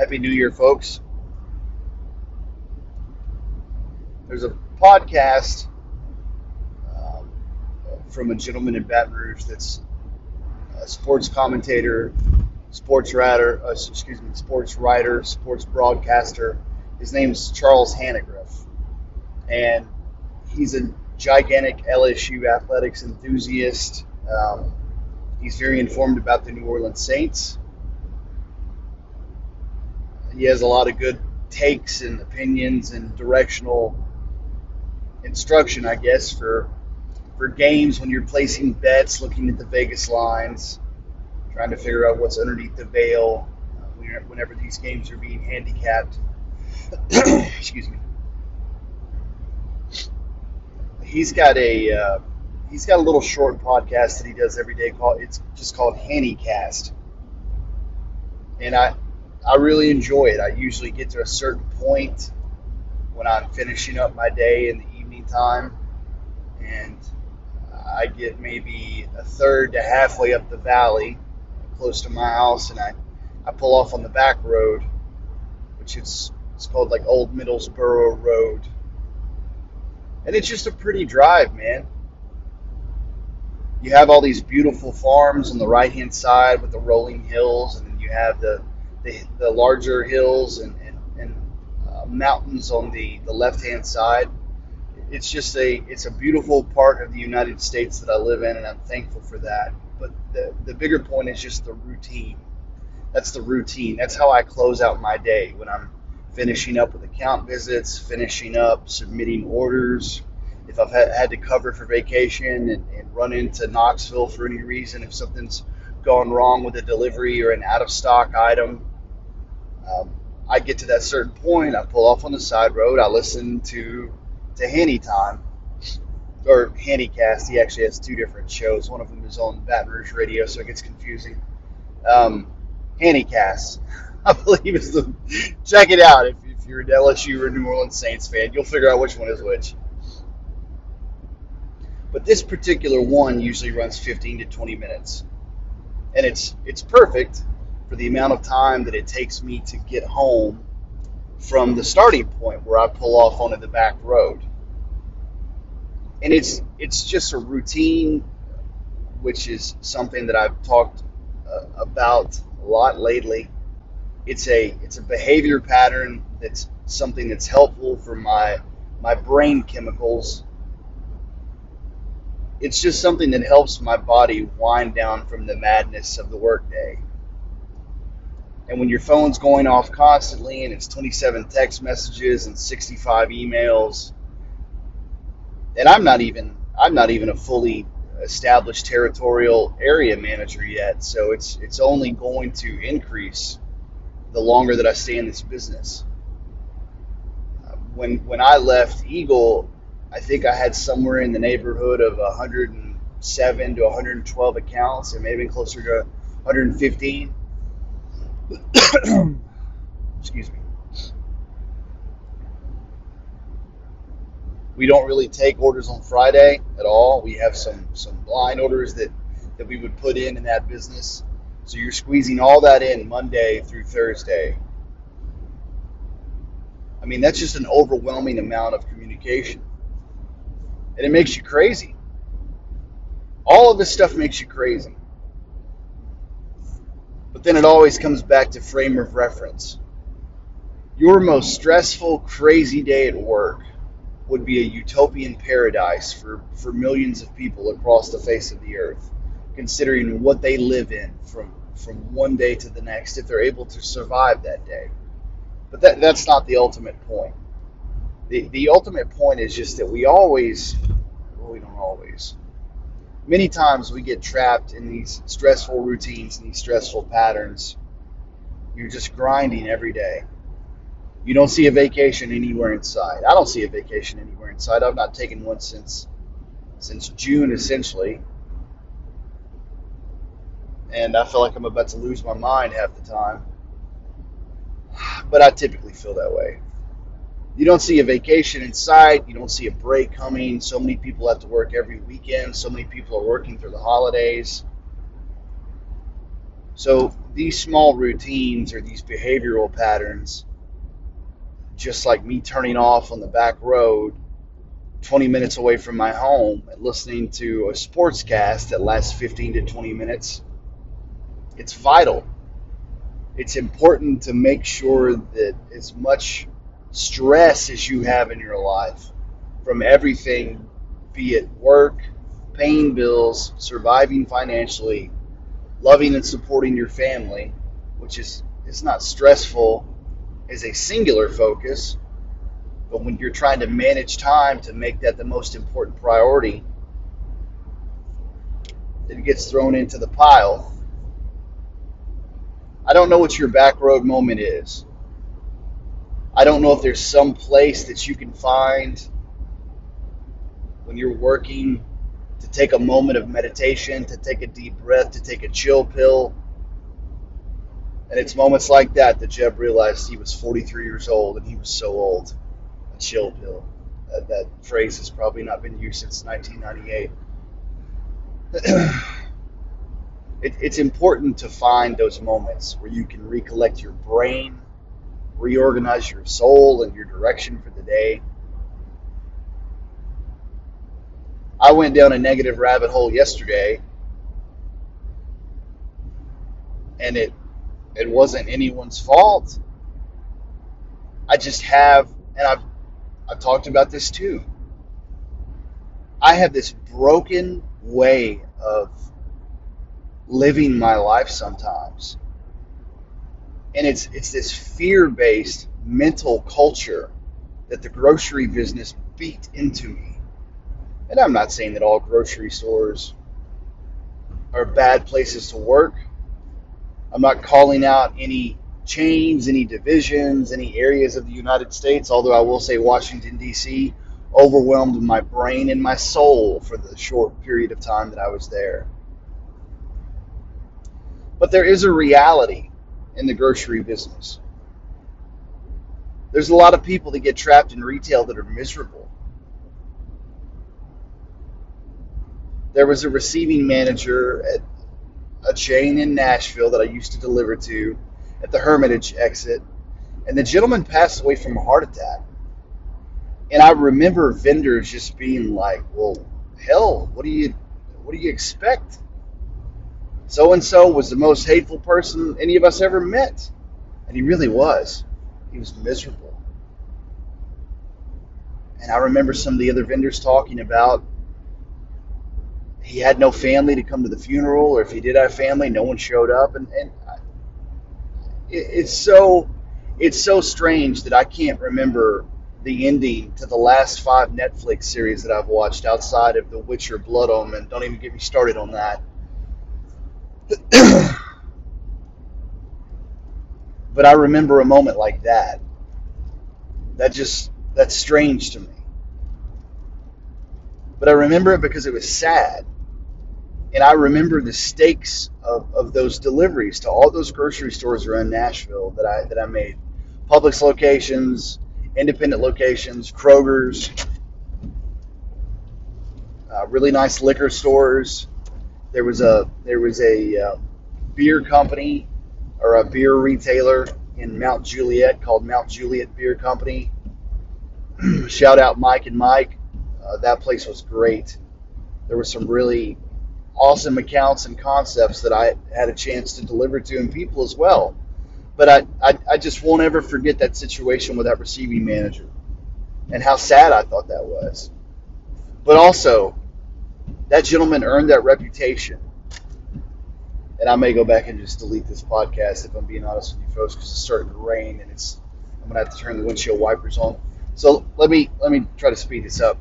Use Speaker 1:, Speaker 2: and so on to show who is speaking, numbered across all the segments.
Speaker 1: Happy New Year, folks. There's a podcast um, from a gentleman in Baton Rouge that's a sports commentator, sports writer, uh, excuse me, sports writer, sports broadcaster. His name's Charles Hanagriff, and he's a gigantic LSU athletics enthusiast. Um, he's very informed about the New Orleans Saints. He has a lot of good takes and opinions and directional instruction, I guess, for for games when you're placing bets, looking at the Vegas lines, trying to figure out what's underneath the veil uh, whenever these games are being handicapped. Excuse me. He's got a uh, he's got a little short podcast that he does every day called it's just called Hannycast, and I I really enjoy it. I usually get to a certain point when I'm finishing up my day in the evening time, and I get maybe a third to halfway up the valley, close to my house, and I, I pull off on the back road, which is it's called like Old Middlesboro Road, and it's just a pretty drive, man. You have all these beautiful farms on the right hand side with the rolling hills, and then you have the the, the larger hills and, and, and uh, mountains on the, the left hand side. It's just a it's a beautiful part of the United States that I live in, and I'm thankful for that. But the, the bigger point is just the routine. That's the routine. That's how I close out my day when I'm finishing up with account visits, finishing up submitting orders. If I've had, had to cover for vacation and, and run into Knoxville for any reason, if something's gone wrong with a delivery or an out of stock item, um, I get to that certain point, I pull off on the side road, I listen to to Hanny Time or Handycast. He actually has two different shows. One of them is on Baton Rouge Radio, so it gets confusing. Um, Handycast, I believe is the. Check it out if, if you're an LSU or New Orleans Saints fan. You'll figure out which one is which. But this particular one usually runs 15 to 20 minutes, and it's it's perfect for the amount of time that it takes me to get home from the starting point where I pull off onto the back road. And it's it's just a routine, which is something that I've talked uh, about a lot lately. It's a it's a behavior pattern that's something that's helpful for my my brain chemicals. It's just something that helps my body wind down from the madness of the workday. And when your phone's going off constantly and it's 27 text messages and 65 emails, and I'm not even I'm not even a fully established territorial area manager yet, so it's it's only going to increase the longer that I stay in this business. When when I left Eagle, I think I had somewhere in the neighborhood of 107 to 112 accounts, and maybe closer to 115 Excuse me. We don't really take orders on Friday at all. We have some some blind orders that that we would put in in that business. So you're squeezing all that in Monday through Thursday. I mean, that's just an overwhelming amount of communication. And it makes you crazy. All of this stuff makes you crazy. But then it always comes back to frame of reference. Your most stressful, crazy day at work would be a utopian paradise for, for millions of people across the face of the earth, considering what they live in from, from one day to the next if they're able to survive that day. But that, that's not the ultimate point. The, the ultimate point is just that we always, well, we don't always, many times we get trapped in these stressful routines and these stressful patterns. You're just grinding every day. You don't see a vacation anywhere in sight. I don't see a vacation anywhere in sight. I've not taken one since since June essentially. And I feel like I'm about to lose my mind half the time. But I typically feel that way you don't see a vacation in sight. You don't see a break coming. So many people have to work every weekend. So many people are working through the holidays. So these small routines or these behavioral patterns, just like me turning off on the back road 20 minutes away from my home and listening to a sports cast that lasts 15 to 20 minutes, it's vital. It's important to make sure that as much stress as you have in your life from everything, be it work, paying bills, surviving financially, loving and supporting your family, which is it's not stressful as a singular focus, but when you're trying to manage time to make that the most important priority, it gets thrown into the pile. I don't know what your back road moment is. I don't know if there's some place that you can find when you're working to take a moment of meditation, to take a deep breath, to take a chill pill. And it's moments like that that Jeb realized he was 43 years old and he was so old. A chill pill. That, that phrase has probably not been used since 1998. it, it's important to find those moments where you can recollect your brain, reorganize your soul and your direction for the day I went down a negative rabbit hole yesterday, and it it wasn't anyone's fault. I just have, and I've I've talked about this too. I have this broken way of living my life sometimes. And it's it's this fear-based mental culture that the grocery business beat into me and I'm not saying that all grocery stores are bad places to work. I'm not calling out any chains, any divisions, any areas of the United States, although I will say Washington, D.C. overwhelmed my brain and my soul for the short period of time that I was there. But there is a reality in the grocery business. There's a lot of people that get trapped in retail that are miserable. there was a receiving manager at a chain in Nashville that I used to deliver to at the Hermitage exit, and the gentleman passed away from a heart attack. And I remember vendors just being like, "Well, hell, what do you, what do you expect?" So and so was the most hateful person any of us ever met, and he really was. He was miserable. And I remember some of the other vendors talking about he had no family to come to the funeral, or if he did have family, no one showed up, and, and it, it's so it's so strange that I can't remember the ending to the last five Netflix series that I've watched outside of The Witcher Blood Omen. Don't even get me started on that. but I remember a moment like that. That just that's strange to me. But I remember it because it was sad and I remember the stakes of, of those deliveries to all those grocery stores around Nashville that I that I made, Publix locations, independent locations, Kroger's, uh, really nice liquor stores. There was a there was a uh, beer company or a beer retailer in Mount Juliet called Mount Juliet Beer Company. Shout out Mike and Mike. Uh, that place was great. There was some really awesome accounts and concepts that I had a chance to deliver to and people as well. But I, I, I just won't ever forget that situation with that receiving manager and how sad I thought that was. But also, that gentleman earned that reputation. And I may go back and just delete this podcast if I'm being honest with you folks because it's starting to rain and it's I'm gonna have to turn the windshield wipers on. So let me let me try to speed this up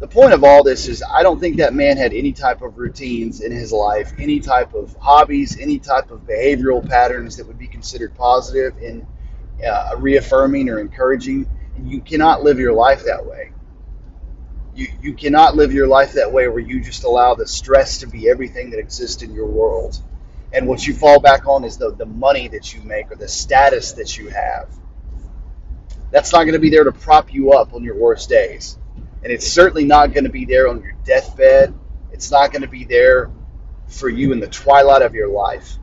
Speaker 1: the point of all this is I don't think that man had any type of routines in his life, any type of hobbies, any type of behavioral patterns that would be considered positive and uh, reaffirming or encouraging. And you cannot live your life that way. You, you cannot live your life that way where you just allow the stress to be everything that exists in your world. And what you fall back on is the, the money that you make or the status that you have. That's not going to be there to prop you up on your worst days and it's certainly not going to be there on your deathbed. It's not going to be there for you in the twilight of your life.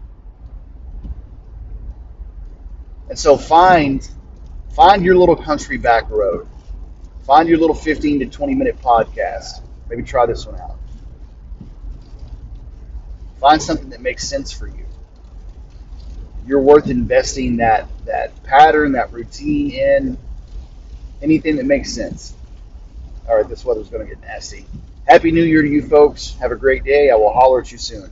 Speaker 1: And so find find your little country back road. Find your little 15 to 20 minute podcast. Maybe try this one out. Find something that makes sense for you. You're worth investing that that pattern, that routine in anything that makes sense. All right, this weather's going to get nasty. Happy New Year to you folks. Have a great day. I will holler at you soon.